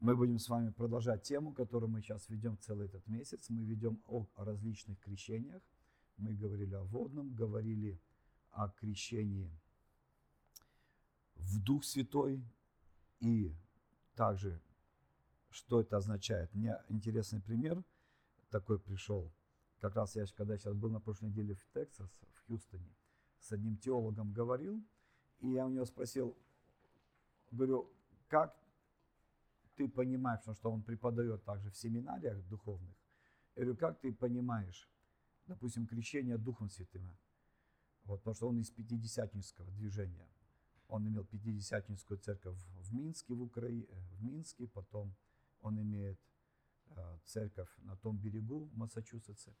Мы будем с вами продолжать тему, которую мы сейчас ведем целый этот месяц. Мы ведем о различных крещениях. Мы говорили о водном, говорили о крещении в Дух Святой и также, что это означает. Мне интересный пример такой пришел. Как раз я, когда сейчас был на прошлой неделе в Тексас, в Хьюстоне, с одним теологом говорил, и я у него спросил, говорю, как ты понимаешь, потому что он преподает также в семинариях духовных, я говорю, как ты понимаешь, допустим, крещение Духом Святым, вот, потому что он из пятидесятнического движения, он имел пятидесятническую церковь в Минске, в, Украине, в Минске, потом он имеет э, церковь на том берегу в Массачусетсе,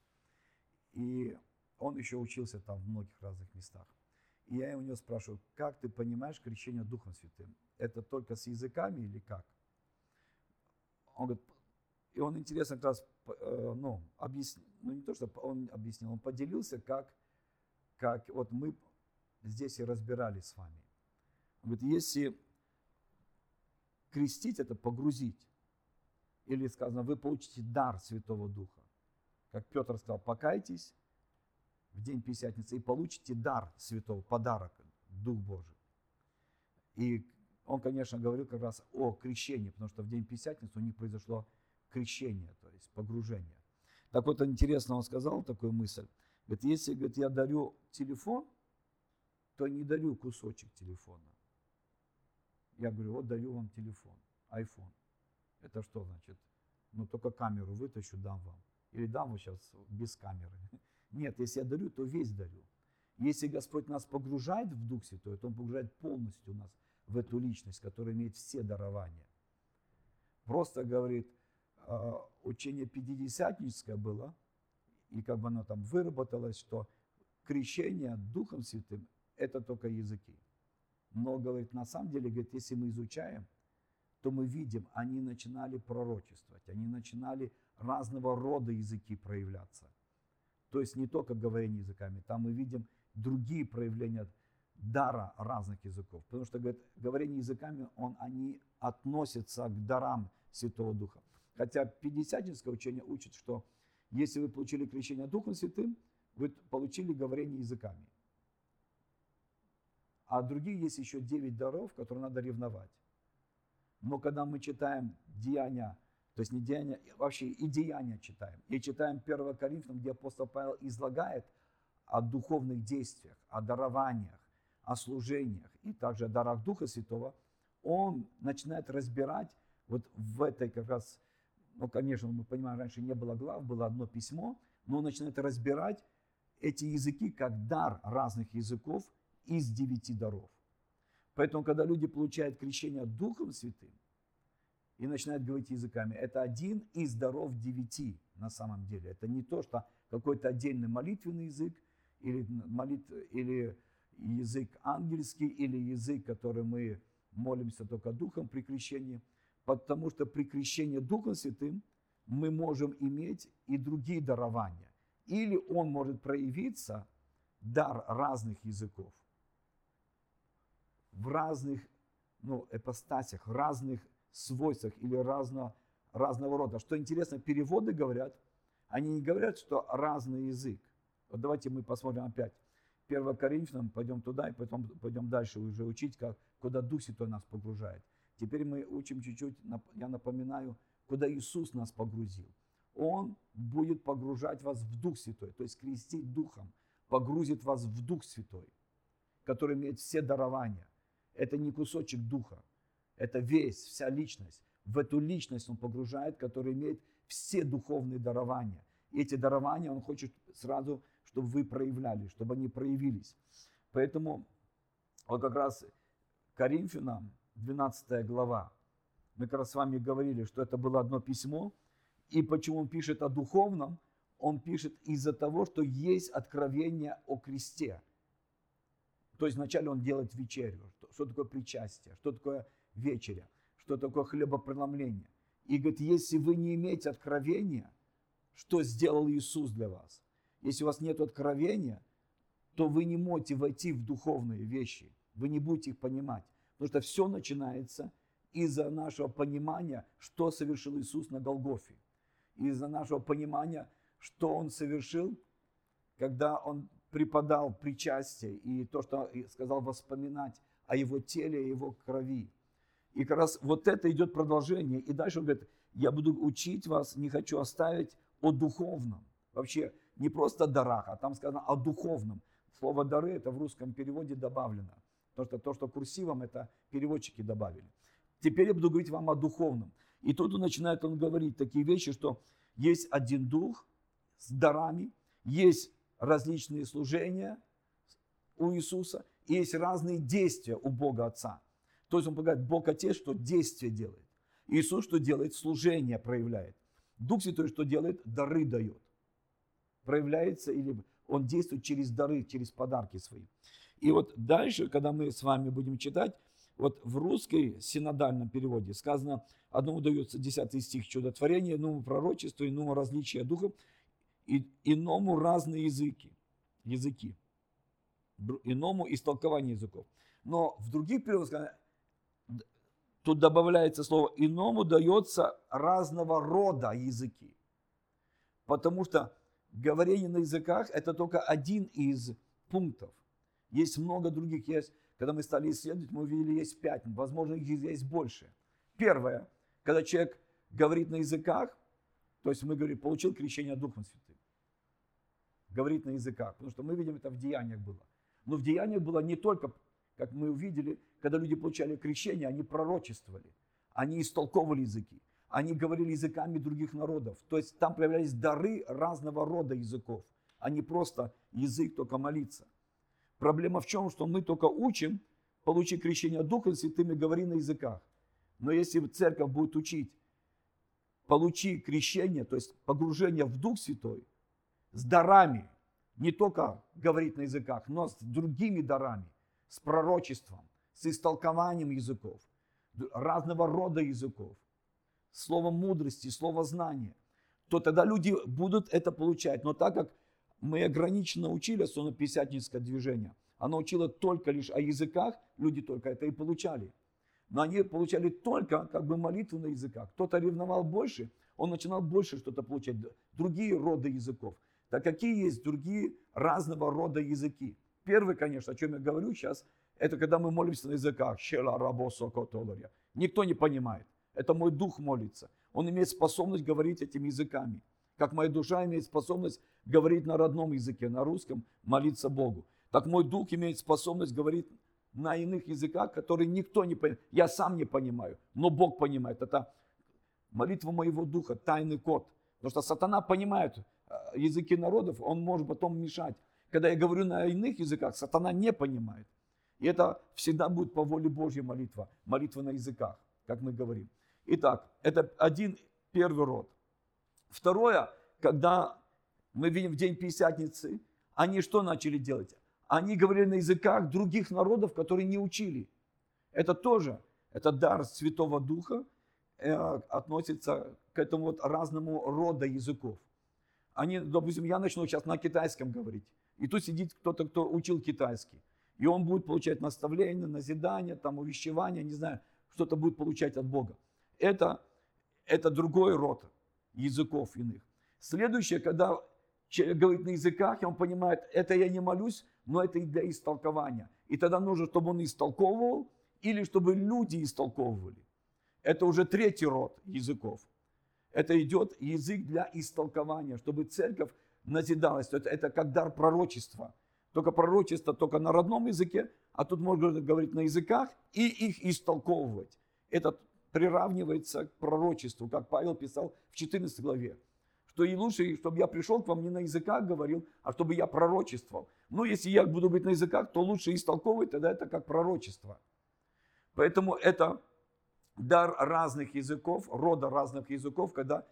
и он еще учился там в многих разных местах. И я у него спрашиваю, как ты понимаешь крещение Духом Святым? Это только с языками или как? Он говорит, и он интересно как раз, э, ну, объяснил, ну не то, что он объяснил, он поделился, как, как вот мы здесь и разбирались с вами. Он говорит, если крестить, это погрузить. Или сказано, вы получите дар Святого Духа. Как Петр сказал, покайтесь в день Пятидесятницы и получите дар Святого, подарок, Дух Божий. И он, конечно, говорил как раз о крещении, потому что в день Пятидесятницы у них произошло крещение, то есть погружение. Так вот, интересно, он сказал такую мысль. Говорит, если говорит, я дарю телефон, то не дарю кусочек телефона. Я говорю, вот даю вам телефон, iPhone. Это что значит? Ну, только камеру вытащу, дам вам. Или дам вам сейчас без камеры. Нет, если я дарю, то весь дарю. Если Господь нас погружает в Дух Святой, то Он погружает полностью нас в эту личность, которая имеет все дарования. Просто говорит, а, учение пятидесятническое было, и как бы оно там выработалось, что крещение Духом Святым – это только языки. Но, говорит, на самом деле, говорит, если мы изучаем, то мы видим, они начинали пророчествовать, они начинали разного рода языки проявляться. То есть не только говорение языками, там мы видим другие проявления дара разных языков. Потому что, говорит, говорение языками, он, они относятся к дарам Святого Духа. Хотя пятидесятническое учение учит, что если вы получили крещение Духом Святым, вы получили говорение языками. А другие есть еще девять даров, которые надо ревновать. Но когда мы читаем деяния, то есть не деяния, вообще и деяния читаем, и читаем 1 Коринфянам, где апостол Павел излагает о духовных действиях, о дарованиях, о служениях и также о дарах Духа Святого, он начинает разбирать вот в этой как раз, ну, конечно, мы понимаем, раньше не было глав, было одно письмо, но он начинает разбирать эти языки как дар разных языков из девяти даров. Поэтому, когда люди получают крещение Духом Святым и начинают говорить языками, это один из даров девяти на самом деле. Это не то, что какой-то отдельный молитвенный язык или, молит, или язык ангельский или язык, который мы молимся только Духом при крещении, потому что при крещении Духом Святым мы можем иметь и другие дарования. Или он может проявиться, дар разных языков, в разных ну, эпостасях, в разных свойствах или разно, разного рода. Что интересно, переводы говорят, они не говорят, что разный язык. Вот давайте мы посмотрим опять. 1 Коринфянам, пойдем туда и потом пойдем дальше уже учить, как, куда Дух Святой нас погружает. Теперь мы учим чуть-чуть, я напоминаю, куда Иисус нас погрузил. Он будет погружать вас в Дух Святой, то есть крестить Духом, погрузит вас в Дух Святой, который имеет все дарования. Это не кусочек Духа, это весь, вся личность. В эту личность Он погружает, которая имеет все духовные дарования. И эти дарования Он хочет сразу чтобы вы проявляли, чтобы они проявились. Поэтому вот как раз Коринфянам, 12 глава, мы как раз с вами говорили, что это было одно письмо, и почему он пишет о духовном, он пишет из-за того, что есть откровение о кресте. То есть вначале он делает вечерю. Что такое причастие, что такое вечеря, что такое хлебопреломление. И говорит, если вы не имеете откровения, что сделал Иисус для вас – если у вас нет откровения, то вы не можете войти в духовные вещи, вы не будете их понимать. Потому что все начинается из-за нашего понимания, что совершил Иисус на Голгофе. Из-за нашего понимания, что Он совершил, когда Он преподал причастие и то, что сказал воспоминать о Его теле и Его крови. И как раз вот это идет продолжение. И дальше он говорит, я буду учить вас, не хочу оставить о духовном. Вообще не просто дарах, а там сказано о духовном. Слово «дары» это в русском переводе добавлено. Потому что то, что курсивом, это переводчики добавили. Теперь я буду говорить вам о духовном. И тут он начинает он говорить такие вещи, что есть один дух с дарами, есть различные служения у Иисуса, и есть разные действия у Бога Отца. То есть он говорит, Бог Отец, что действие делает. Иисус что делает? Служение проявляет. Дух Святой что делает? Дары дает. Проявляется или он действует через дары, через подарки свои. И вот дальше, когда мы с вами будем читать, вот в русской синодальном переводе сказано, одному дается 10 стих чудотворения, иному пророчество, иному различие духов, и иному разные языки, языки, иному истолкование языков. Но в других переводах сказано, тут добавляется слово иному дается разного рода языки. Потому что говорение на языках это только один из пунктов. Есть много других. Есть, когда мы стали исследовать, мы увидели, есть пять. Возможно, их есть больше. Первое, когда человек говорит на языках, то есть мы говорим, получил крещение Духом Святым. Говорит на языках. Потому что мы видим, это в деяниях было. Но в деяниях было не только как мы увидели, когда люди получали крещение, они пророчествовали, они истолковывали языки, они говорили языками других народов. То есть там появлялись дары разного рода языков, а не просто язык только молиться. Проблема в чем, что мы только учим, получи крещение Духом Святым и говори на языках. Но если церковь будет учить, получи крещение, то есть погружение в Дух Святой, с дарами, не только говорить на языках, но с другими дарами, с пророчеством, с истолкованием языков, разного рода языков, словом мудрости, слово знания, то тогда люди будут это получать. Но так как мы ограниченно учили, особенно пятидесятническое движение, оно учило только лишь о языках, люди только это и получали. Но они получали только как бы молитву на языках. Кто-то ревновал больше, он начинал больше что-то получать, другие роды языков. Так какие есть другие разного рода языки? Первый, конечно, о чем я говорю сейчас, это когда мы молимся на языках. Никто не понимает. Это мой дух молится. Он имеет способность говорить этими языками. Как моя душа имеет способность говорить на родном языке, на русском, молиться Богу. Так мой дух имеет способность говорить на иных языках, которые никто не понимает. Я сам не понимаю, но Бог понимает. Это молитва моего духа, тайный код. Потому что сатана понимает э, языки народов, он может потом мешать. Когда я говорю на иных языках, сатана не понимает. И это всегда будет по воле Божьей молитва, молитва на языках, как мы говорим. Итак, это один первый род. Второе, когда мы видим в день Пятидесятницы, они что начали делать? Они говорили на языках других народов, которые не учили. Это тоже, это дар Святого Духа, э, относится к этому вот разному рода языков. Они, допустим, я начну сейчас на китайском говорить. И тут сидит кто-то, кто учил китайский. И он будет получать наставления, назидания, там, увещевания, не знаю, что-то будет получать от Бога. Это, это другой род языков иных. Следующее, когда человек говорит на языках, и он понимает, это я не молюсь, но это и для истолкования. И тогда нужно, чтобы он истолковывал, или чтобы люди истолковывали. Это уже третий род языков. Это идет язык для истолкования, чтобы церковь назидалось. Это, это как дар пророчества. Только пророчество только на родном языке, а тут можно говорить на языках и их истолковывать. Это приравнивается к пророчеству, как Павел писал в 14 главе. Что и лучше, чтобы я пришел к вам не на языках говорил, а чтобы я пророчествовал. Но если я буду говорить на языках, то лучше истолковывать, тогда это как пророчество. Поэтому это дар разных языков, рода разных языков, когда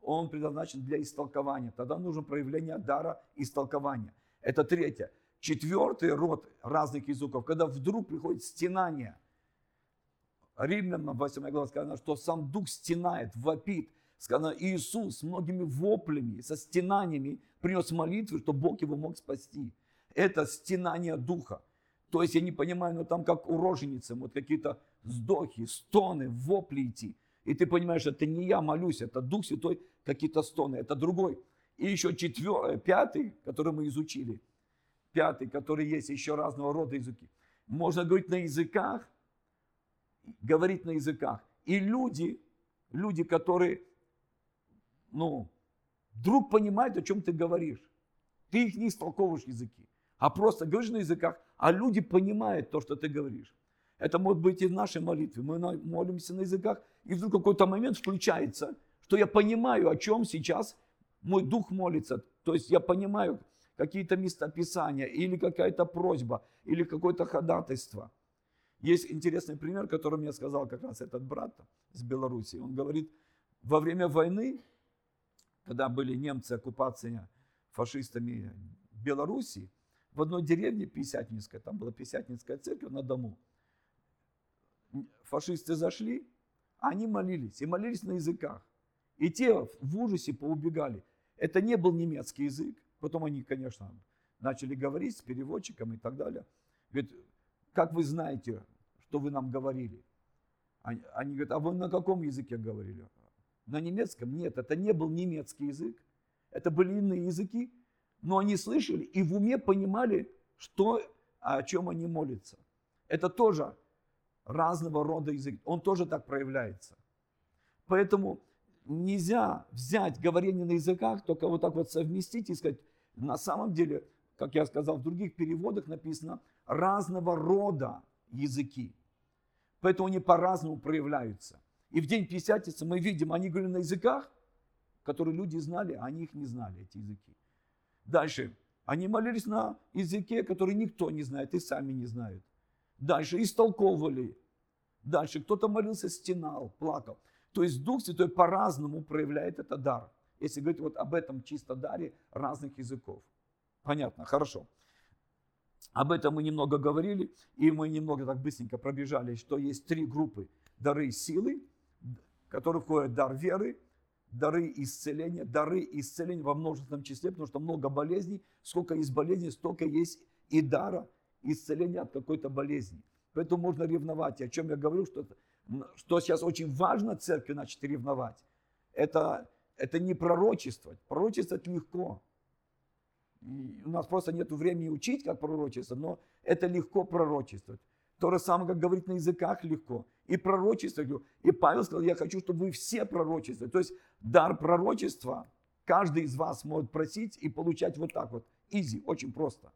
он предназначен для истолкования. Тогда нужно проявление дара истолкования. Это третье. Четвертый род разных языков, когда вдруг приходит стенание. Римлянам 8 глава сказано, что сам Дух стенает, вопит. Сказано, Иисус многими воплями, со стенаниями принес молитвы, что Бог его мог спасти. Это стенание Духа. То есть я не понимаю, но там как у вот какие-то вздохи, стоны, вопли идти. И ты понимаешь, это не я молюсь, это Дух Святой, какие-то стоны, это другой. И еще четвертый, пятый, который мы изучили, пятый, который есть еще разного рода языки. Можно говорить на языках, говорить на языках. И люди, люди, которые, ну, вдруг понимают, о чем ты говоришь. Ты их не истолковываешь языки, а просто говоришь на языках, а люди понимают то, что ты говоришь. Это может быть и в нашей молитве. Мы молимся на языках, и вдруг какой-то момент включается, что я понимаю, о чем сейчас мой дух молится. То есть я понимаю какие-то местописания, или какая-то просьба, или какое-то ходатайство. Есть интересный пример, который мне сказал как раз этот брат из Беларуси. Он говорит, во время войны, когда были немцы, оккупация фашистами Беларуси, в одной деревне Пятидесятницкой, там была Пятидесятницкая церковь на дому, фашисты зашли, они молились, и молились на языках. И те в ужасе поубегали. Это не был немецкий язык. Потом они, конечно, начали говорить с переводчиком и так далее. Говорит, как вы знаете, что вы нам говорили? Они, они говорят, а вы на каком языке говорили? На немецком? Нет, это не был немецкий язык. Это были иные языки, но они слышали и в уме понимали, что, о чем они молятся. Это тоже разного рода язык. Он тоже так проявляется. Поэтому нельзя взять говорение на языках, только вот так вот совместить и сказать, на самом деле, как я сказал, в других переводах написано разного рода языки. Поэтому они по-разному проявляются. И в день Пятидесятницы мы видим, они говорили на языках, которые люди знали, а они их не знали, эти языки. Дальше. Они молились на языке, который никто не знает и сами не знают. Дальше истолковывали. Дальше кто-то молился, стенал, плакал. То есть Дух Святой по-разному проявляет этот дар. Если говорить вот об этом чисто даре разных языков. Понятно, хорошо. Об этом мы немного говорили, и мы немного так быстренько пробежали, что есть три группы. Дары силы, которые входят дар веры, дары исцеления, дары исцеления во множественном числе, потому что много болезней, сколько есть болезней, столько есть и дара исцеления от какой-то болезни. Поэтому можно ревновать. И о чем я говорю, что, что сейчас очень важно церкви начать ревновать. Это, это не пророчествовать. Пророчествовать легко. У нас просто нет времени учить, как пророчествовать, но это легко пророчествовать. То же самое, как говорить на языках легко. И пророчествовать легко. И Павел сказал, я хочу, чтобы вы все пророчествовали. То есть дар пророчества каждый из вас может просить и получать вот так вот. Изи, очень просто.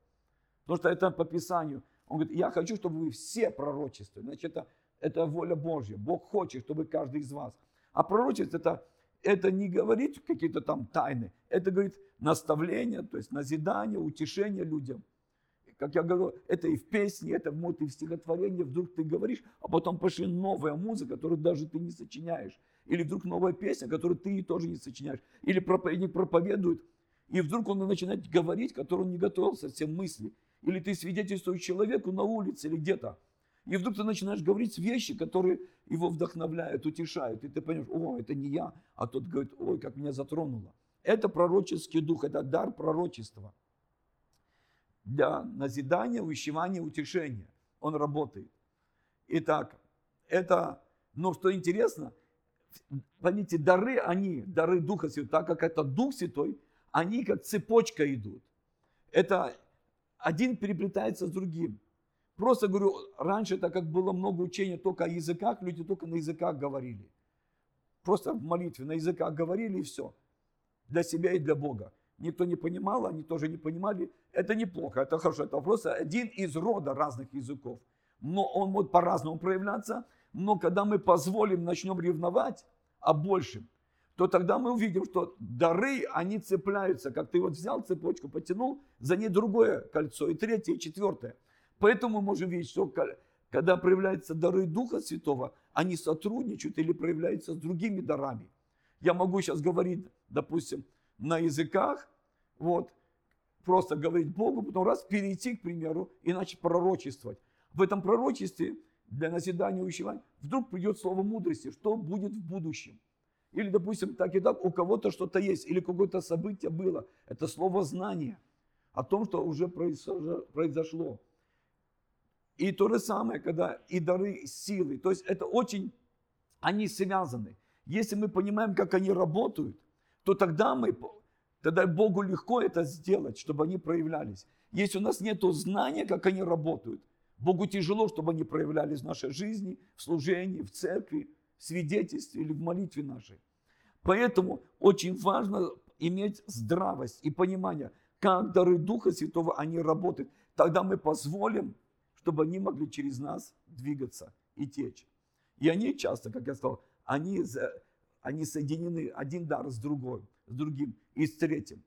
Потому что это по Писанию. Он говорит, я хочу, чтобы вы все пророчествовали. Значит, это, это воля Божья. Бог хочет, чтобы каждый из вас. А пророчество это, это не говорить какие-то там тайны. Это говорит наставление, то есть назидание, утешение людям. Как я говорю, это и в песне, это может и в стихотворении. Вдруг ты говоришь, а потом пошли новая музыка, которую даже ты не сочиняешь. Или вдруг новая песня, которую ты тоже не сочиняешь. Или проповедник проповедует, и вдруг он начинает говорить, который он не готовил совсем мысли. Или ты свидетельствуешь человеку на улице или где-то. И вдруг ты начинаешь говорить вещи, которые его вдохновляют, утешают. И ты понимаешь, о, это не я, а тот говорит, ой, как меня затронуло. Это пророческий дух, это дар пророчества. Для назидания, увещевания, утешения. Он работает. Итак, это, но что интересно, поймите, дары, они, дары Духа Святого, так как это Дух Святой, они как цепочка идут. Это один переплетается с другим. Просто говорю, раньше, так как было много учения только о языках, люди только на языках говорили. Просто в молитве на языках говорили и все. Для себя и для Бога. Никто не понимал, они тоже не понимали. Это неплохо, это хорошо. Это просто один из рода разных языков. Но он может по-разному проявляться. Но когда мы позволим, начнем ревновать о большем, то тогда мы увидим, что дары, они цепляются. Как ты вот взял цепочку, потянул, за ней другое кольцо, и третье, и четвертое. Поэтому мы можем видеть, что когда проявляются дары Духа Святого, они сотрудничают или проявляются с другими дарами. Я могу сейчас говорить, допустим, на языках, вот, просто говорить Богу, потом раз перейти, к примеру, и начать пророчествовать. В этом пророчестве для назидания увещевания вдруг придет слово мудрости, что будет в будущем. Или, допустим, так и так, у кого-то что-то есть, или какое-то событие было. Это слово знание о том, что уже произошло. И то же самое, когда и дары силы. То есть это очень, они связаны. Если мы понимаем, как они работают, то тогда мы, тогда Богу легко это сделать, чтобы они проявлялись. Если у нас нет знания, как они работают, Богу тяжело, чтобы они проявлялись в нашей жизни, в служении, в церкви, в свидетельстве или в молитве нашей. Поэтому очень важно иметь здравость и понимание, как дары Духа Святого, они работают. Тогда мы позволим, чтобы они могли через нас двигаться и течь. И они часто, как я сказал, они, они соединены один дар с другой, с другим и с третьим.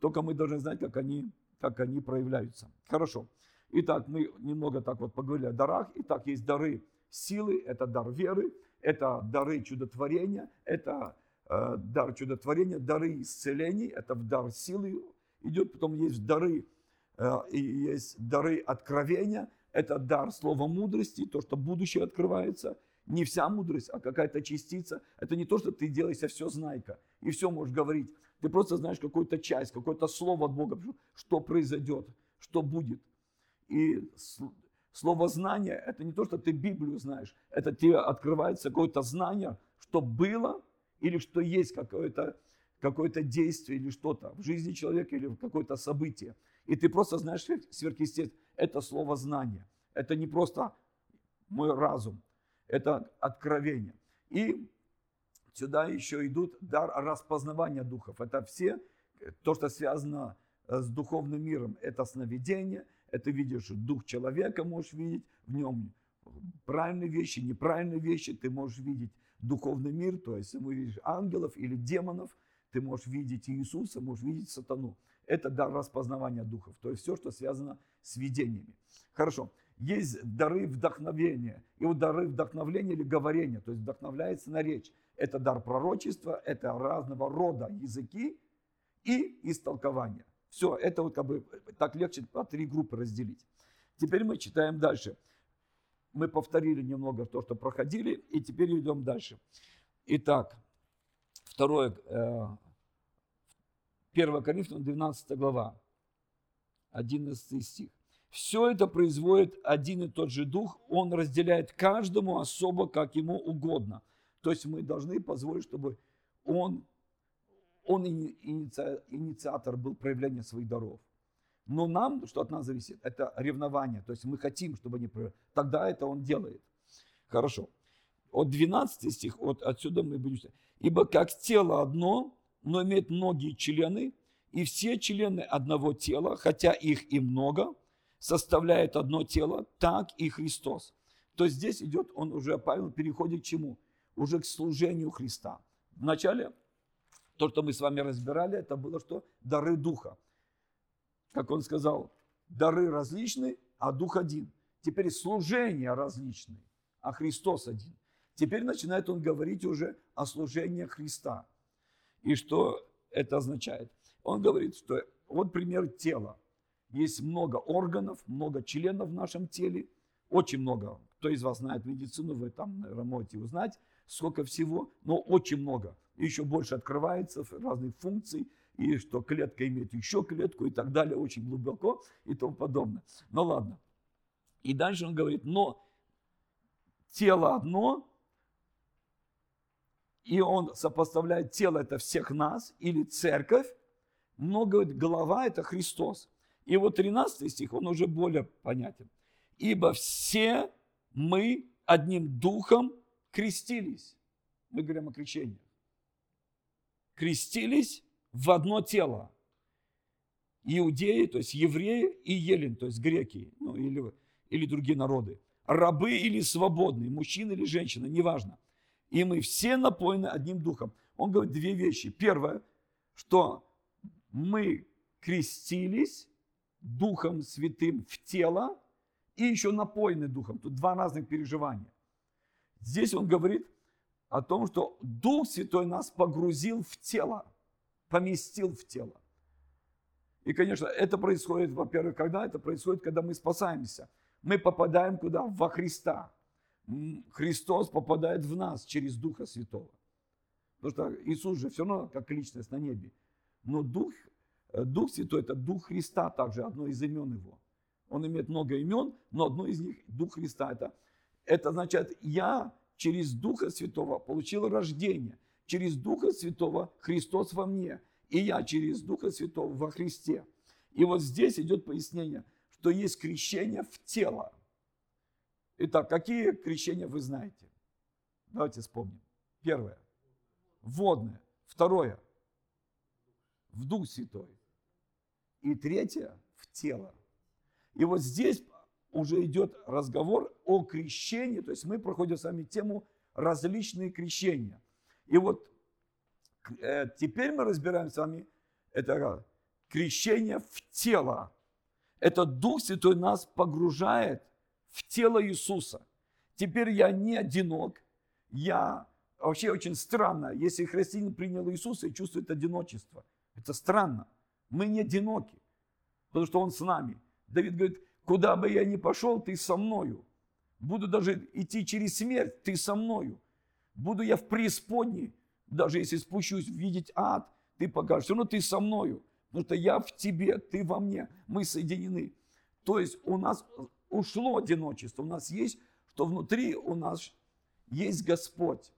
Только мы должны знать, как они, как они проявляются. Хорошо. Итак, мы немного так вот поговорили о дарах. Итак, есть дары силы, это дар веры, это дары чудотворения, это э, дар чудотворения, дары исцелений, это в дар силы идет, потом есть дары, э, и есть дары откровения, это дар слова мудрости, то, что будущее открывается, не вся мудрость, а какая-то частица. Это не то, что ты делаешься все знайка и все можешь говорить. Ты просто знаешь какую-то часть, какое-то слово от Бога, что произойдет, что будет. И слово знание – это не то, что ты Библию знаешь, это тебе открывается какое-то знание, что было или что есть какое-то какое действие или что-то в жизни человека или какое-то событие. И ты просто знаешь сверхъестественно. Это слово знание. Это не просто мой разум, это откровение. И сюда еще идут дар распознавания духов. Это все, то, что связано э, с духовным миром. Это сновидение – это видишь дух человека, можешь видеть в нем правильные вещи, неправильные вещи, ты можешь видеть духовный мир, то есть мы видишь ангелов или демонов, ты можешь видеть Иисуса, можешь видеть сатану. Это дар распознавания духов, то есть все, что связано с видениями. Хорошо, есть дары вдохновения. И вот дары вдохновения или говорения, то есть вдохновляется на речь. Это дар пророчества, это разного рода языки и истолкования. Все, это вот как бы так легче по три группы разделить. Теперь мы читаем дальше. Мы повторили немного то, что проходили, и теперь идем дальше. Итак, второе, 1 э, Коринфянам 12 глава, 11 стих. Все это производит один и тот же дух, он разделяет каждому особо, как ему угодно. То есть мы должны позволить, чтобы он он инициатор был проявления своих даров. Но нам, что от нас зависит, это ревнование. То есть мы хотим, чтобы они проявляли. Тогда это он делает. Хорошо. От 12 стих, вот отсюда мы будем. «Ибо как тело одно, но имеет многие члены, и все члены одного тела, хотя их и много, составляют одно тело, так и Христос». То есть здесь идет, он уже, Павел переходит к чему? Уже к служению Христа. Вначале то, что мы с вами разбирали, это было что? Дары Духа. Как он сказал, дары различны, а Дух один. Теперь служения различны, а Христос один. Теперь начинает он говорить уже о служении Христа. И что это означает? Он говорит, что вот пример тела. Есть много органов, много членов в нашем теле, очень много. Кто из вас знает медицину, вы там, наверное, можете узнать, сколько всего, но очень много еще больше открывается разных функций, и что клетка имеет еще клетку и так далее, очень глубоко и тому подобное. Ну ладно. И дальше он говорит, но тело одно, и он сопоставляет тело это всех нас или церковь, но говорит, голова это Христос. И вот 13 стих, он уже более понятен. Ибо все мы одним духом крестились. Мы говорим о крещении крестились в одно тело. Иудеи, то есть евреи и елен, то есть греки, ну, или, или другие народы. Рабы или свободные, мужчина или женщина, неважно. И мы все напоены одним духом. Он говорит две вещи. Первое, что мы крестились Духом Святым в тело и еще напоены Духом. Тут два разных переживания. Здесь он говорит – о том, что Дух Святой нас погрузил в тело, поместил в тело. И, конечно, это происходит, во-первых, когда это происходит, когда мы спасаемся. Мы попадаем куда? Во Христа. Христос попадает в нас через Духа Святого. Потому что Иисус же все равно как личность на небе. Но Дух, э, Дух Святой – это Дух Христа также, одно из имен Его. Он имеет много имен, но одно из них – Дух Христа. Это, это означает, я через Духа Святого получил рождение. Через Духа Святого Христос во мне. И я через Духа Святого во Христе. И вот здесь идет пояснение, что есть крещение в тело. Итак, какие крещения вы знаете? Давайте вспомним. Первое. Водное. Второе. В Дух Святой. И третье. В тело. И вот здесь уже идет разговор о крещении, то есть мы проходим с вами тему различные крещения. И вот э, теперь мы разбираем с вами это крещение в тело. Это Дух Святой нас погружает в тело Иисуса. Теперь я не одинок, я вообще очень странно, если христианин принял Иисуса и чувствует одиночество. Это странно. Мы не одиноки, потому что Он с нами. Давид говорит, куда бы я ни пошел, ты со мною. Буду даже идти через смерть, ты со мною. Буду я в преисподней, даже если спущусь видеть ад, ты покажешь. Все равно ты со мною, потому что я в тебе, ты во мне, мы соединены. То есть у нас ушло одиночество, у нас есть, что внутри у нас есть Господь.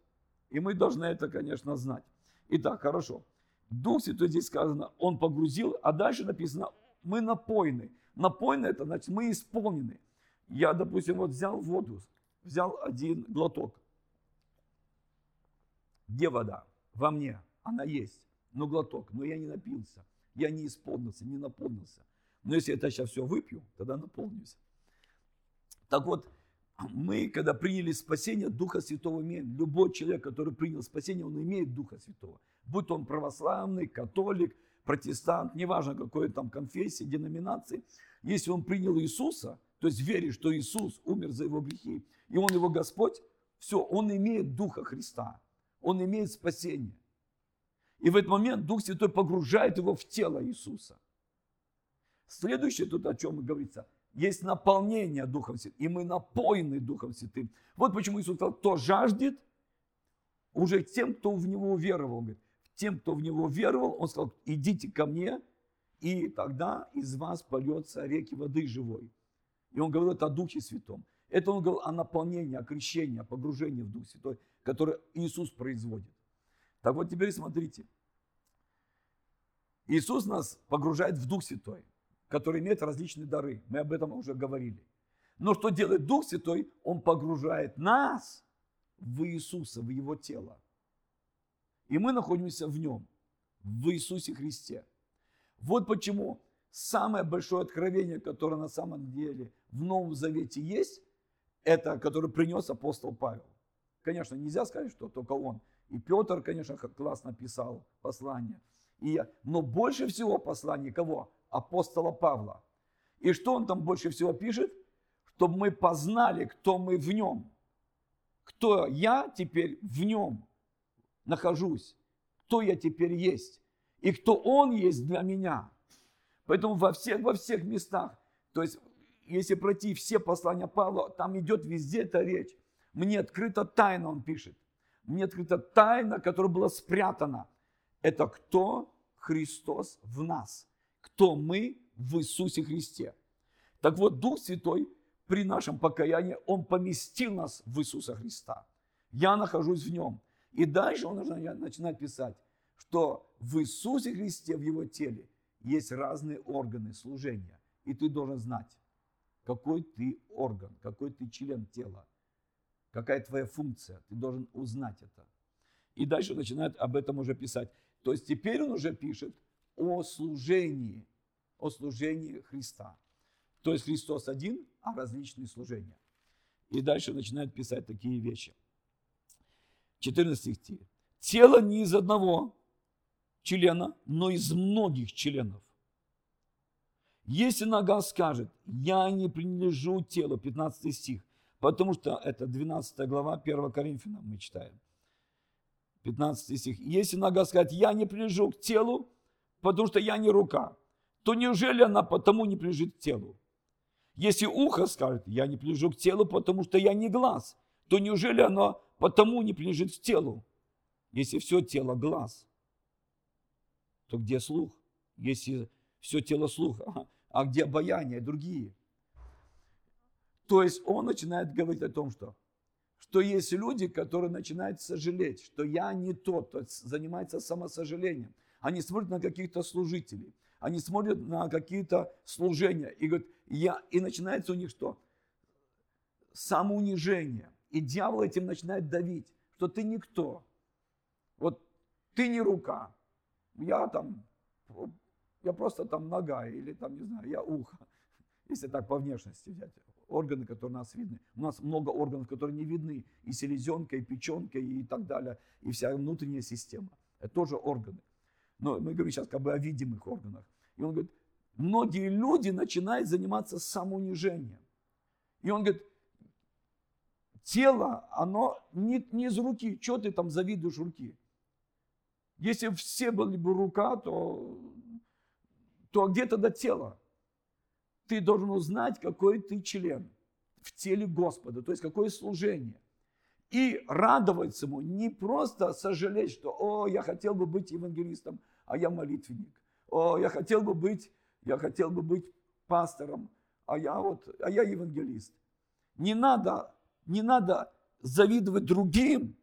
И мы должны это, конечно, знать. Итак, хорошо. Дух Святой здесь сказано, Он погрузил, а дальше написано, мы напоены. Напоены это значит, мы исполнены. Я, допустим, вот взял воду, взял один глоток. Где вода? Во мне. Она есть. Но глоток. Но я не напился. Я не исполнился, не наполнился. Но если я это сейчас все выпью, тогда наполнюсь. Так вот, мы, когда приняли спасение, Духа Святого имеем. Любой человек, который принял спасение, он имеет Духа Святого. Будь он православный, католик, протестант, неважно какой там конфессии, деноминации. Если он принял Иисуса, то есть верит, что Иисус умер за его грехи, и он его Господь, все, он имеет Духа Христа, он имеет спасение. И в этот момент Дух Святой погружает его в тело Иисуса. Следующее тут о чем говорится – есть наполнение Духом Святым, и мы напоены Духом Святым. Вот почему Иисус сказал, кто жаждет, уже тем, кто в Него уверовал. Говорит, тем, кто в Него веровал, Он сказал, идите ко мне, и тогда из вас польется реки воды живой. И Он говорил это о Духе Святом. Это Он говорил о наполнении, о крещении, о погружении в Дух Святой, которое Иисус производит. Так вот теперь смотрите. Иисус нас погружает в Дух Святой который имеет различные дары. Мы об этом уже говорили. Но что делает Дух Святой? Он погружает нас в Иисуса, в Его тело. И мы находимся в Нем, в Иисусе Христе. Вот почему самое большое откровение, которое на самом деле в Новом Завете есть, это, которое принес апостол Павел. Конечно, нельзя сказать, что только он. И Петр, конечно, классно писал послание. И, но больше всего послание кого? апостола Павла. И что он там больше всего пишет? Чтобы мы познали, кто мы в нем. Кто я теперь в нем нахожусь. Кто я теперь есть. И кто он есть для меня. Поэтому во всех, во всех местах, то есть если пройти все послания Павла, там идет везде эта речь. Мне открыта тайна, он пишет. Мне открыта тайна, которая была спрятана. Это кто Христос в нас кто мы в Иисусе Христе. Так вот, Дух Святой при нашем покаянии, Он поместил нас в Иисуса Христа. Я нахожусь в Нем. И дальше Он начинает писать, что в Иисусе Христе, в Его теле, есть разные органы служения. И ты должен знать, какой ты орган, какой ты член тела, какая твоя функция. Ты должен узнать это. И дальше начинает об этом уже писать. То есть теперь он уже пишет о служении о служении Христа. То есть Христос один, а различные служения. И дальше начинает писать такие вещи. 14 стих. Тело не из одного члена, но из многих членов. Если нога скажет, я не принадлежу телу, 15 стих, потому что это 12 глава 1 Коринфянам мы читаем. 15 стих. Если нога скажет, я не принадлежу к телу, потому что я не рука, то неужели она потому не принадлежит к телу? Если ухо скажет, я не принадлежу к телу, потому что я не глаз, то неужели оно потому не принадлежит к телу? Если все тело глаз, то где слух? Если все тело слух, а где обаяние, другие? То есть он начинает говорить о том, что, что есть люди, которые начинают сожалеть, что я не тот, кто занимается самосожалением. Они смотрят на каких-то служителей, они смотрят на какие-то служения и говорят, я, и начинается у них что? Самоунижение. И дьявол этим начинает давить, что ты никто. Вот ты не рука. Я там, я просто там нога или там, не знаю, я ухо. Если так по внешности взять. Органы, которые у нас видны. У нас много органов, которые не видны. И селезенка, и печенка, и так далее. И вся внутренняя система. Это тоже органы. Но мы говорим сейчас как бы о видимых органах. И он говорит, многие люди начинают заниматься самоунижением. И он говорит, тело, оно не, не из руки. Что ты там завидуешь руки? Если все были бы рука, то, то где тогда тело? Ты должен узнать, какой ты член в теле Господа, то есть какое служение. И радоваться ему, не просто сожалеть, что, о, я хотел бы быть евангелистом, а я молитвенник. О, я хотел бы быть, я хотел бы быть пастором, а я вот, а я евангелист. Не надо, не надо завидовать другим,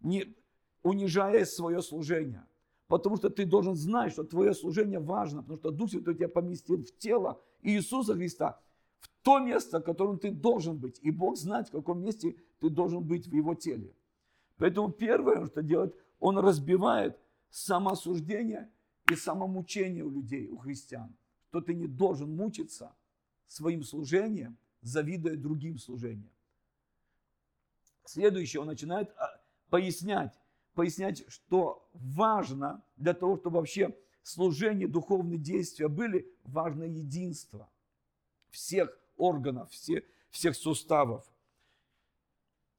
не, унижая свое служение. Потому что ты должен знать, что твое служение важно, потому что Дух Святой тебя поместил в тело Иисуса Христа, в то место, в котором ты должен быть. И Бог знает, в каком месте ты должен быть в Его теле. Поэтому первое, что делает, Он разбивает самоосуждение и самомучение у людей, у христиан. Что ты не должен мучиться своим служением, завидуя другим служениям. Следующее, он начинает а, пояснять, пояснять, что важно для того, чтобы вообще служение, духовные действия были, важно единство всех органов, всех, всех суставов.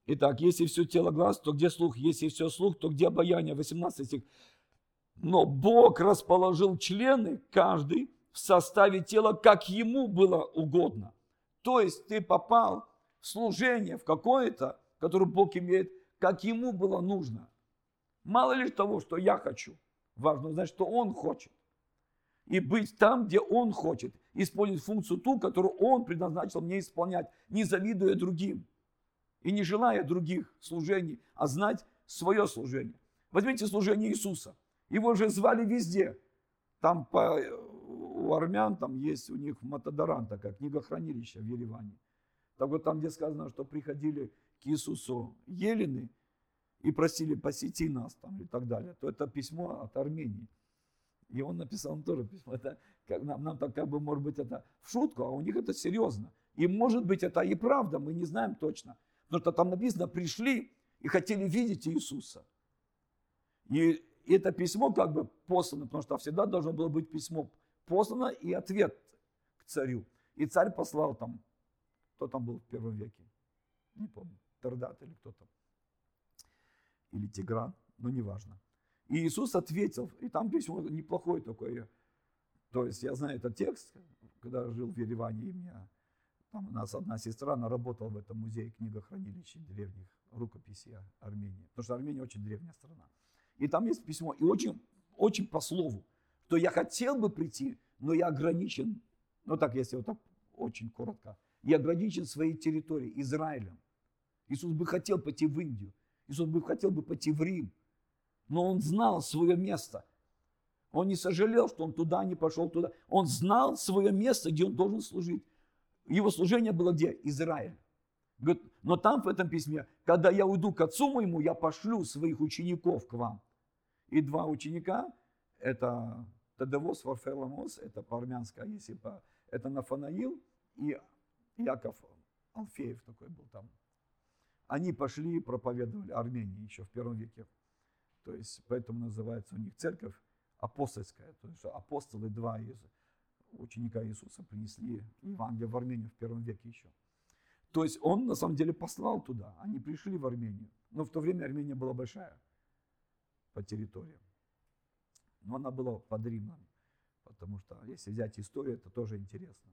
Итак, если все тело глаз, то где слух? Если все слух, то где обаяние? 18 стих. Но Бог расположил члены, каждый, в составе тела, как ему было угодно. То есть ты попал в служение, в какое-то, которое Бог имеет, как ему было нужно. Мало ли того, что я хочу. Важно знать, что он хочет. И быть там, где он хочет. Исполнить функцию ту, которую он предназначил мне исполнять, не завидуя другим. И не желая других служений, а знать свое служение. Возьмите служение Иисуса. Его же звали везде. Там по, у армян там есть у них Матадаран, такая книгохранилище в Ереване. Так вот там, где сказано, что приходили к Иисусу елены, и просили посети нас там и так далее, то это письмо от Армении. И он написал он тоже письмо. Это как, нам, нам так как бы, может быть, это в шутку, а у них это серьезно. И может быть, это и правда, мы не знаем точно. Потому что там написано, пришли и хотели видеть Иисуса. И это письмо как бы послано, потому что всегда должно было быть письмо послано и ответ к царю. И царь послал там, кто там был в первом веке, не помню, Тердат или кто там или Тигран, но неважно. И Иисус ответил, и там письмо неплохое такое. То есть я знаю этот текст, когда жил в Ереване, и меня, там у нас одна сестра, она работала в этом музее книгохранилища древних рукописей Армении. Потому что Армения очень древняя страна. И там есть письмо, и очень, очень по слову, что я хотел бы прийти, но я ограничен, ну так, если вот так очень коротко, я ограничен своей территорией, Израилем. Иисус бы хотел пойти в Индию, Иисус бы хотел бы пойти в Рим, но он знал свое место. Он не сожалел, что он туда не пошел туда. Он знал свое место, где он должен служить. Его служение было где? Израиль. Но там в этом письме, когда я уйду к отцу моему, я пошлю своих учеников к вам. И два ученика, это Тадевос Варфеламос, это по-армянски, а если по, это Нафанаил и Яков Алфеев такой был там они пошли и проповедовали Армении еще в первом веке. То есть поэтому называется у них церковь апостольская. То есть апостолы два из ученика Иисуса принесли Евангелие в Армению в первом веке еще. То есть он на самом деле послал туда. Они пришли в Армению. Но в то время Армения была большая по территории. Но она была под Римом. Потому что если взять историю, это тоже интересно.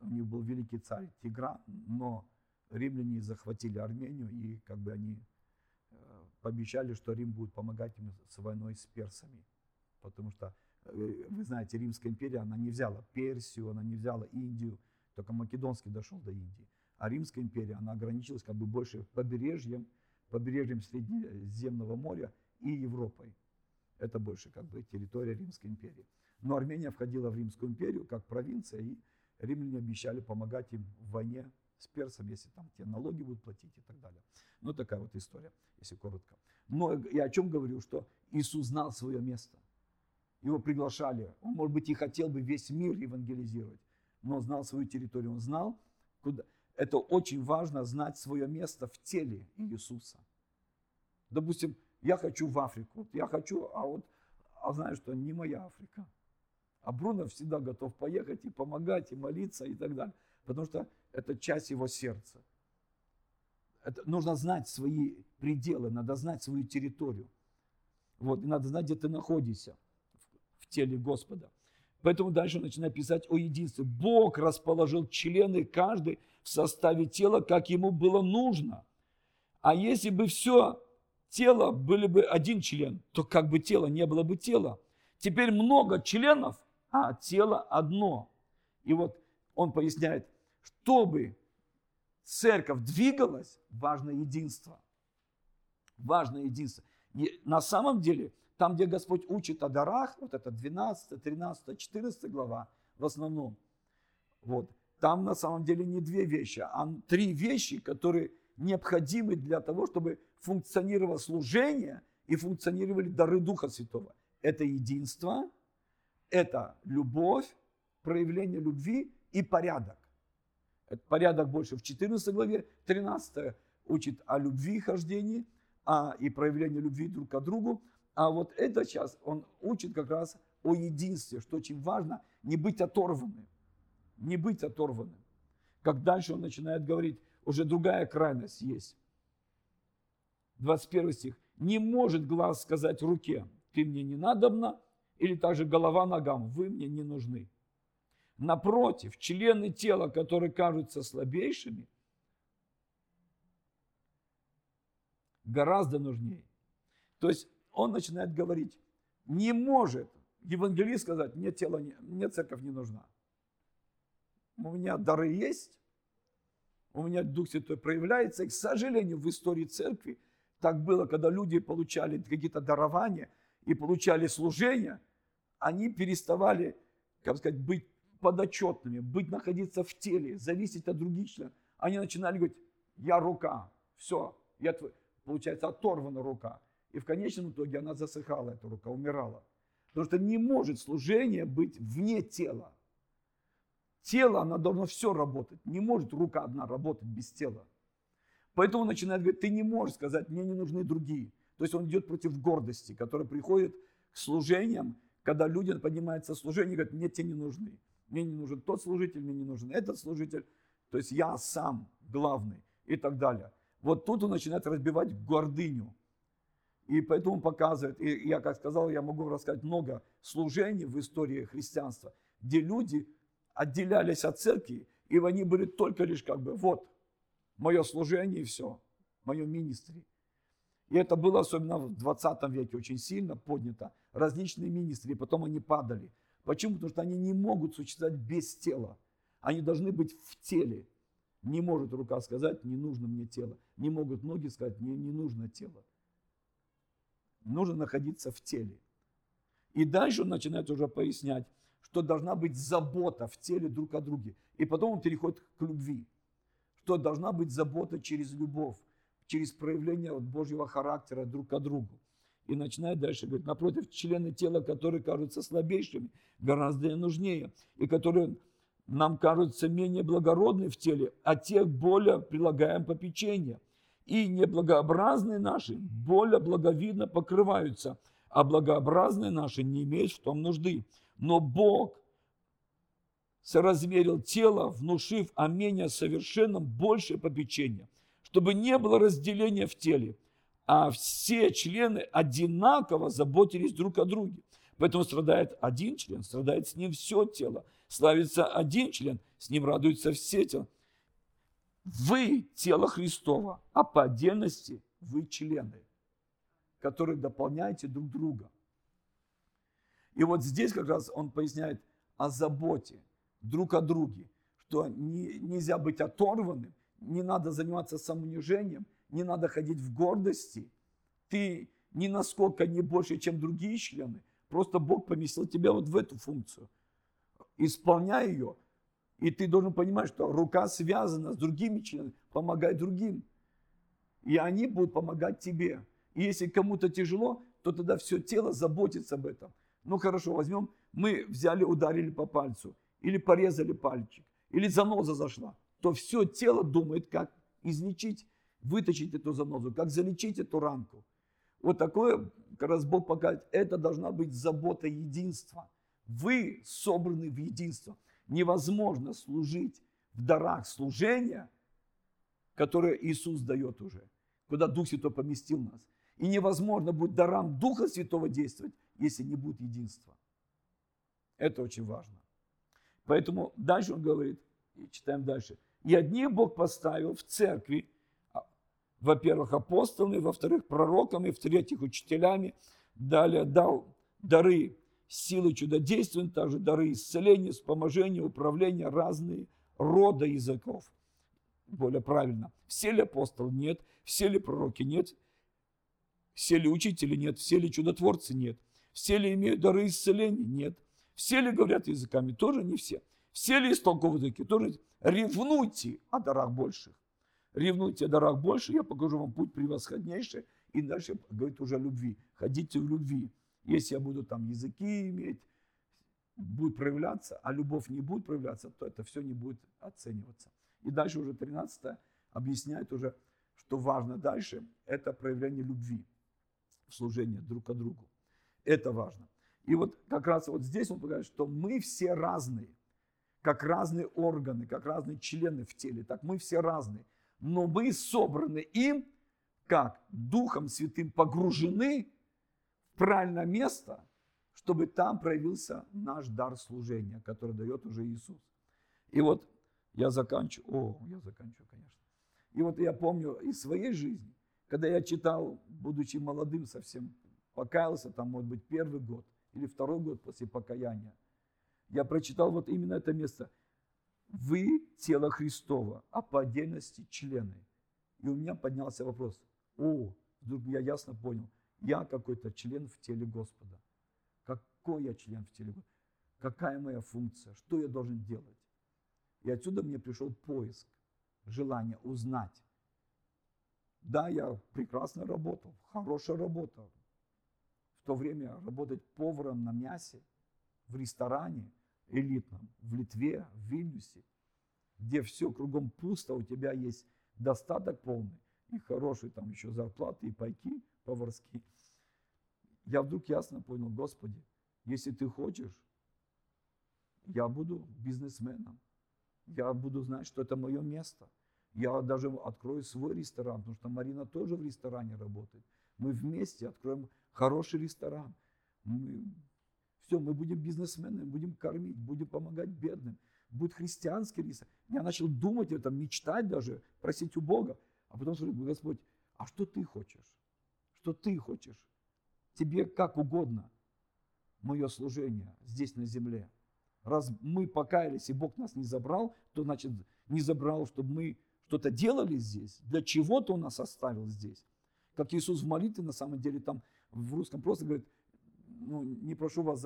У них был великий царь Тигран, но римляне захватили Армению, и как бы они э, пообещали, что Рим будет помогать им с войной с персами. Потому что, э, вы знаете, Римская империя, она не взяла Персию, она не взяла Индию. только Македонский дошел до Индии. А Римская империя, она ограничилась как бы больше побережьем, побережьем Средиземного моря и Европой. Это больше как бы территория Римской империи. Но Армения входила в Римскую империю как провинция, и римляне обещали помогать им в войне с персом, если там те налоги будут платить и так далее. Ну, такая вот история, если коротко. Но я о чем говорю, что Иисус знал свое место. Его приглашали. Он, может быть, и хотел бы весь мир евангелизировать, но знал свою территорию. Он знал, куда. Это очень важно знать свое место в теле Иисуса. Допустим, я хочу в Африку, я хочу, а вот, а знаю, что не моя Африка. А Бруно всегда готов поехать и помогать, и молиться, и так далее. Потому что это часть его сердца. Это, нужно знать свои пределы, надо знать свою территорию. Вот, и надо знать, где ты находишься в, в теле Господа. Поэтому дальше начинает писать о единстве. Бог расположил члены каждый в составе тела, как ему было нужно. А если бы все тело были бы один член, то как бы тело не было бы тела. Теперь много членов, а тело одно. И вот он поясняет, чтобы церковь двигалась, важно единство. Важно единство. И на самом деле, там, где Господь учит о дарах, вот это 12, 13, 14 глава в основном, вот, там на самом деле не две вещи, а три вещи, которые необходимы для того, чтобы функционировало служение и функционировали дары Духа Святого. Это единство, это любовь, проявление любви и порядок. Порядок больше в 14 главе, 13 учит о любви хождении а, и проявлении любви друг к другу. А вот это сейчас он учит как раз о единстве, что очень важно, не быть оторванным. Не быть оторванным. Как дальше он начинает говорить, уже другая крайность есть. 21 стих. Не может глаз сказать руке, ты мне не надобна, или также голова ногам, вы мне не нужны. Напротив, члены тела, которые кажутся слабейшими, гораздо нужнее. То есть он начинает говорить, не может евангелист сказать, мне тело, не, мне церковь не нужна. У меня дары есть, у меня Дух Святой проявляется, и, к сожалению, в истории церкви так было, когда люди получали какие-то дарования и получали служение, они переставали, как сказать, быть подотчетными, быть, находиться в теле, зависеть от других членов. Они начинали говорить, я рука, все, я твой. Получается, оторвана рука. И в конечном итоге она засыхала, эта рука, умирала. Потому что не может служение быть вне тела. Тело, оно должно все работать. Не может рука одна работать без тела. Поэтому он начинает говорить, ты не можешь сказать, мне не нужны другие. То есть он идет против гордости, которая приходит к служениям, когда люди поднимаются служение и говорят, мне те не нужны мне не нужен тот служитель, мне не нужен этот служитель, то есть я сам главный и так далее. Вот тут он начинает разбивать гордыню. И поэтому показывает, и я, как сказал, я могу рассказать много служений в истории христианства, где люди отделялись от церкви, и они были только лишь как бы, вот, мое служение и все, мое министри. И это было особенно в 20 веке очень сильно поднято. Различные министры, и потом они падали. Почему? Потому что они не могут существовать без тела. Они должны быть в теле. Не может рука сказать, не нужно мне тело. Не могут ноги сказать, мне не нужно тело. Нужно находиться в теле. И дальше он начинает уже пояснять, что должна быть забота в теле друг о друге. И потом он переходит к любви. Что должна быть забота через любовь, через проявление Божьего характера друг к другу. И начинает дальше говорить, напротив, члены тела, которые кажутся слабейшими, гораздо нужнее, и которые нам кажутся менее благородны в теле, а тех более прилагаем попечение. И неблагообразные наши более благовидно покрываются, а благообразные наши не имеют в том нужды. Но Бог соразмерил тело, внушив о менее совершенном больше попечения, чтобы не было разделения в теле – а все члены одинаково заботились друг о друге. Поэтому страдает один член, страдает с ним все тело. Славится один член, с ним радуется все тело. Вы тело Христова, а по отдельности вы члены, которые дополняете друг друга. И вот здесь как раз он поясняет о заботе друг о друге, что не, нельзя быть оторванным, не надо заниматься самоунижением, не надо ходить в гордости. Ты ни насколько не больше, чем другие члены. Просто Бог поместил тебя вот в эту функцию. Исполняй ее. И ты должен понимать, что рука связана с другими членами. Помогай другим. И они будут помогать тебе. И если кому-то тяжело, то тогда все тело заботится об этом. Ну хорошо, возьмем, мы взяли, ударили по пальцу, или порезали пальчик, или заноза зашла, то все тело думает, как излечить, вытащить эту занозу, как залечить эту ранку. Вот такое, как раз Бог показывает, это должна быть забота единства. Вы собраны в единство. Невозможно служить в дарах служения, которые Иисус дает уже, куда Дух Святой поместил нас. И невозможно будет дарам Духа Святого действовать, если не будет единства. Это очень важно. Поэтому дальше он говорит, и читаем дальше. И одних Бог поставил в церкви, во-первых, апостолами, во-вторых, пророками, в-третьих, учителями. Далее дал дары силы чудодействия, также дары исцеления, вспоможения, управления, разные рода языков. Более правильно. Все ли апостолы? Нет. Все ли пророки? Нет. Все ли учители? Нет. Все ли чудотворцы? Нет. Все ли имеют дары исцеления? Нет. Все ли говорят языками? Тоже не все. Все ли истолковывают языки? Тоже ревнуйте о дарах больших. Ревнуйте о дарах больше, я покажу вам путь превосходнейший. И дальше говорит уже о любви. Ходите в любви. Если я буду там языки иметь, будет проявляться, а любовь не будет проявляться, то это все не будет оцениваться. И дальше уже 13 объясняет уже, что важно дальше, это проявление любви в служении друг к другу. Это важно. И вот как раз вот здесь он говорит, что мы все разные, как разные органы, как разные члены в теле, так мы все разные. Но мы собраны им, как Духом Святым погружены в правильное место, чтобы там проявился наш дар служения, который дает уже Иисус. И вот я заканчиваю, о, я заканчиваю, конечно. И вот я помню из своей жизни, когда я читал, будучи молодым совсем, покаялся, там, может быть, первый год – или второй год после покаяния, я прочитал вот именно это место. Вы тело Христова, а по отдельности члены. И у меня поднялся вопрос. О, вдруг я ясно понял, я какой-то член в теле Господа. Какой я член в теле Господа? Какая моя функция? Что я должен делать? И отсюда мне пришел поиск, желание узнать. Да, я прекрасно работал, хорошая работа, то время работать поваром на мясе в ресторане элитном в Литве, в Вильнюсе, где все кругом пусто, у тебя есть достаток полный и хорошие там еще зарплаты и пайки поварские. Я вдруг ясно понял, Господи, если ты хочешь, я буду бизнесменом. Я буду знать, что это мое место. Я даже открою свой ресторан, потому что Марина тоже в ресторане работает. Мы вместе откроем хороший ресторан. Мы, все, мы будем бизнесменами, будем кормить, будем помогать бедным. Будет христианский ресторан. Я начал думать это, мечтать даже, просить у Бога. А потом сказал, Господь, а что ты хочешь? Что ты хочешь? Тебе как угодно мое служение здесь на земле. Раз мы покаялись, и Бог нас не забрал, то значит не забрал, чтобы мы что-то делали здесь. Для чего-то Он нас оставил здесь. Как Иисус в молитве, на самом деле, там в русском просто говорит, ну, не прошу вас,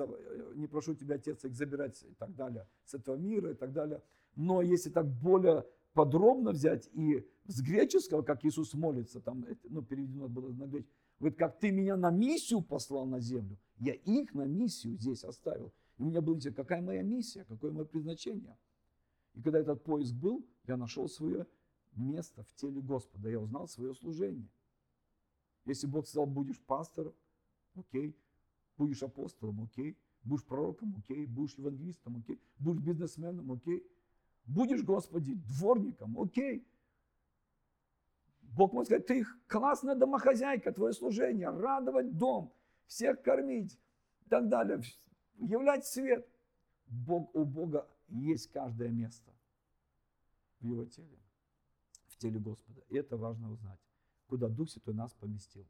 не прошу тебя, Отец, их забирать и так далее, с этого мира и так далее. Но если так более подробно взять и с греческого, как Иисус молится, там, ну, переведено было на греческий, говорит, как ты меня на миссию послал на землю, я их на миссию здесь оставил. И у меня было интересно, какая моя миссия, какое мое предназначение. И когда этот поиск был, я нашел свое место в теле Господа, я узнал свое служение – если Бог сказал, будешь пастором, окей. Будешь апостолом, окей. Будешь пророком, окей. Будешь евангелистом, окей. Будешь бизнесменом, окей. Будешь, Господи, дворником, окей. Бог может сказать, ты классная домохозяйка, твое служение, радовать дом, всех кормить и так далее, являть свет. Бог, у Бога есть каждое место в его теле, в теле Господа. И это важно узнать куда Дух Святой нас поместил.